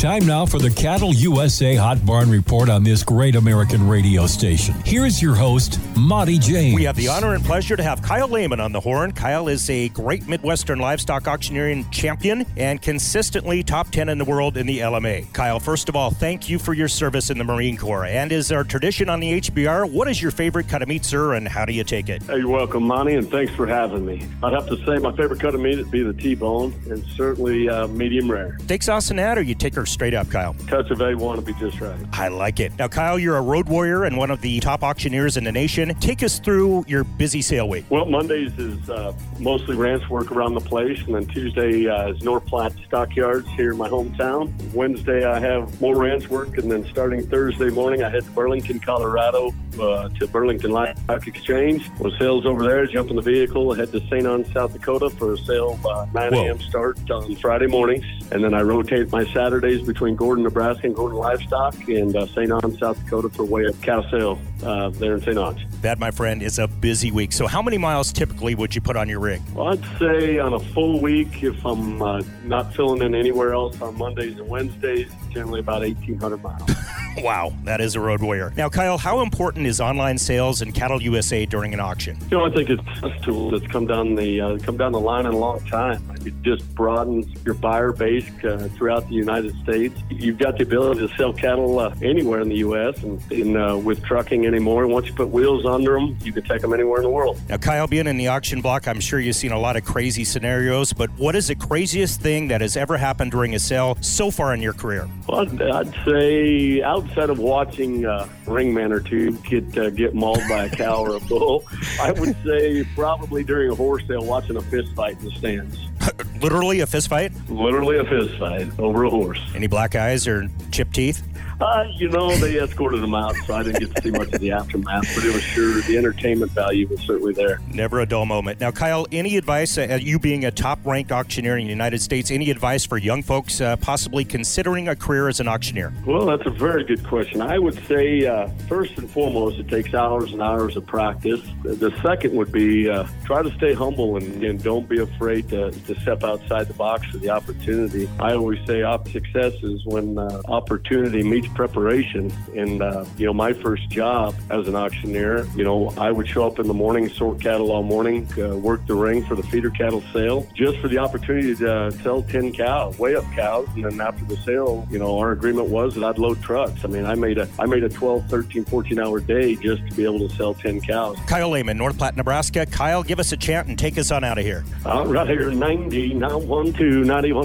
Time now for the Cattle USA Hot Barn Report on this great American radio station. Here's your host, Monte James. We have the honor and pleasure to have Kyle Layman on the horn. Kyle is a great Midwestern livestock auctioneering champion and consistently top 10 in the world in the LMA. Kyle, first of all, thank you for your service in the Marine Corps. And is our tradition on the HBR, what is your favorite cut of meat, sir, and how do you take it? Hey, you're welcome, Monte, and thanks for having me. I'd have to say my favorite cut of meat would be the T-bone, and certainly uh, medium rare. Steak sauce and that, or you take her straight up, Kyle? Touch of A1 to be just right. I like it. Now, Kyle, you're a road warrior and one of the top auctioneers in the nation. Take us through your busy sale week. Well, Mondays is uh, mostly ranch work around the place, and then Tuesday uh, is North Platte Stockyards here in my hometown. Wednesday, I have more ranch work, and then starting Thursday morning, I head to Burlington, Colorado uh, to Burlington Livestock Exchange. With sales over there, jump in the vehicle, head to St. Onge, South Dakota for a sale uh, 9 a.m. start on Friday mornings. And then I rotate my Saturdays between Gordon, Nebraska and Gordon Livestock and uh, St. Onge, South Dakota for way up cow sale uh, there in St. Onge's. That, my friend, is a busy week. So, how many miles typically would you put on your rig? Well, I'd say on a full week, if I'm uh, not filling in anywhere else on Mondays and Wednesdays, generally about 1,800 miles. Wow, that is a road warrior. Now, Kyle, how important is online sales and Cattle USA during an auction? You know, I think it's a tool that's come down the uh, come down the line in a long time. It just broadens your buyer base uh, throughout the United States. You've got the ability to sell cattle uh, anywhere in the U.S. and in, uh, with trucking anymore. And once you put wheels under them, you can take them anywhere in the world. Now, Kyle, being in the auction block, I'm sure you've seen a lot of crazy scenarios, but what is the craziest thing that has ever happened during a sale so far in your career? Well, I'd, I'd say outside of watching uh, ringman or two get uh, get mauled by a cow or a bull, I would say probably during a horse sale watching a fist fight in the stands. Literally a fist fight? Literally a fist fight over a horse. Any black eyes or chipped teeth? Uh, you know, they escorted him out, so I didn't get to see much of the aftermath, but it was sure the entertainment value was certainly there. Never a dull moment. Now, Kyle, any advice, uh, you being a top ranked auctioneer in the United States, any advice for young folks uh, possibly considering a career as an auctioneer? Well, that's a very good question. I would say, uh, first and foremost, it takes hours and hours of practice. The second would be uh, try to stay humble and, and don't be afraid to, to step outside the box for the opportunity. I always say op- success is when uh, opportunity meets preparation. And, uh, you know, my first job as an auctioneer, you know, I would show up in the morning, sort cattle all morning, uh, work the ring for the feeder cattle sale, just for the opportunity to uh, sell 10 cows, weigh up cows. And then after the sale, you know, our agreement was that I'd load trucks. I mean, I made a, I made a 12, 13, 14 hour day just to be able to sell 10 cows. Kyle Layman, North Platte, Nebraska. Kyle, give us a chant and take us on out of here. All right, here, 90, now 1, 2, 91,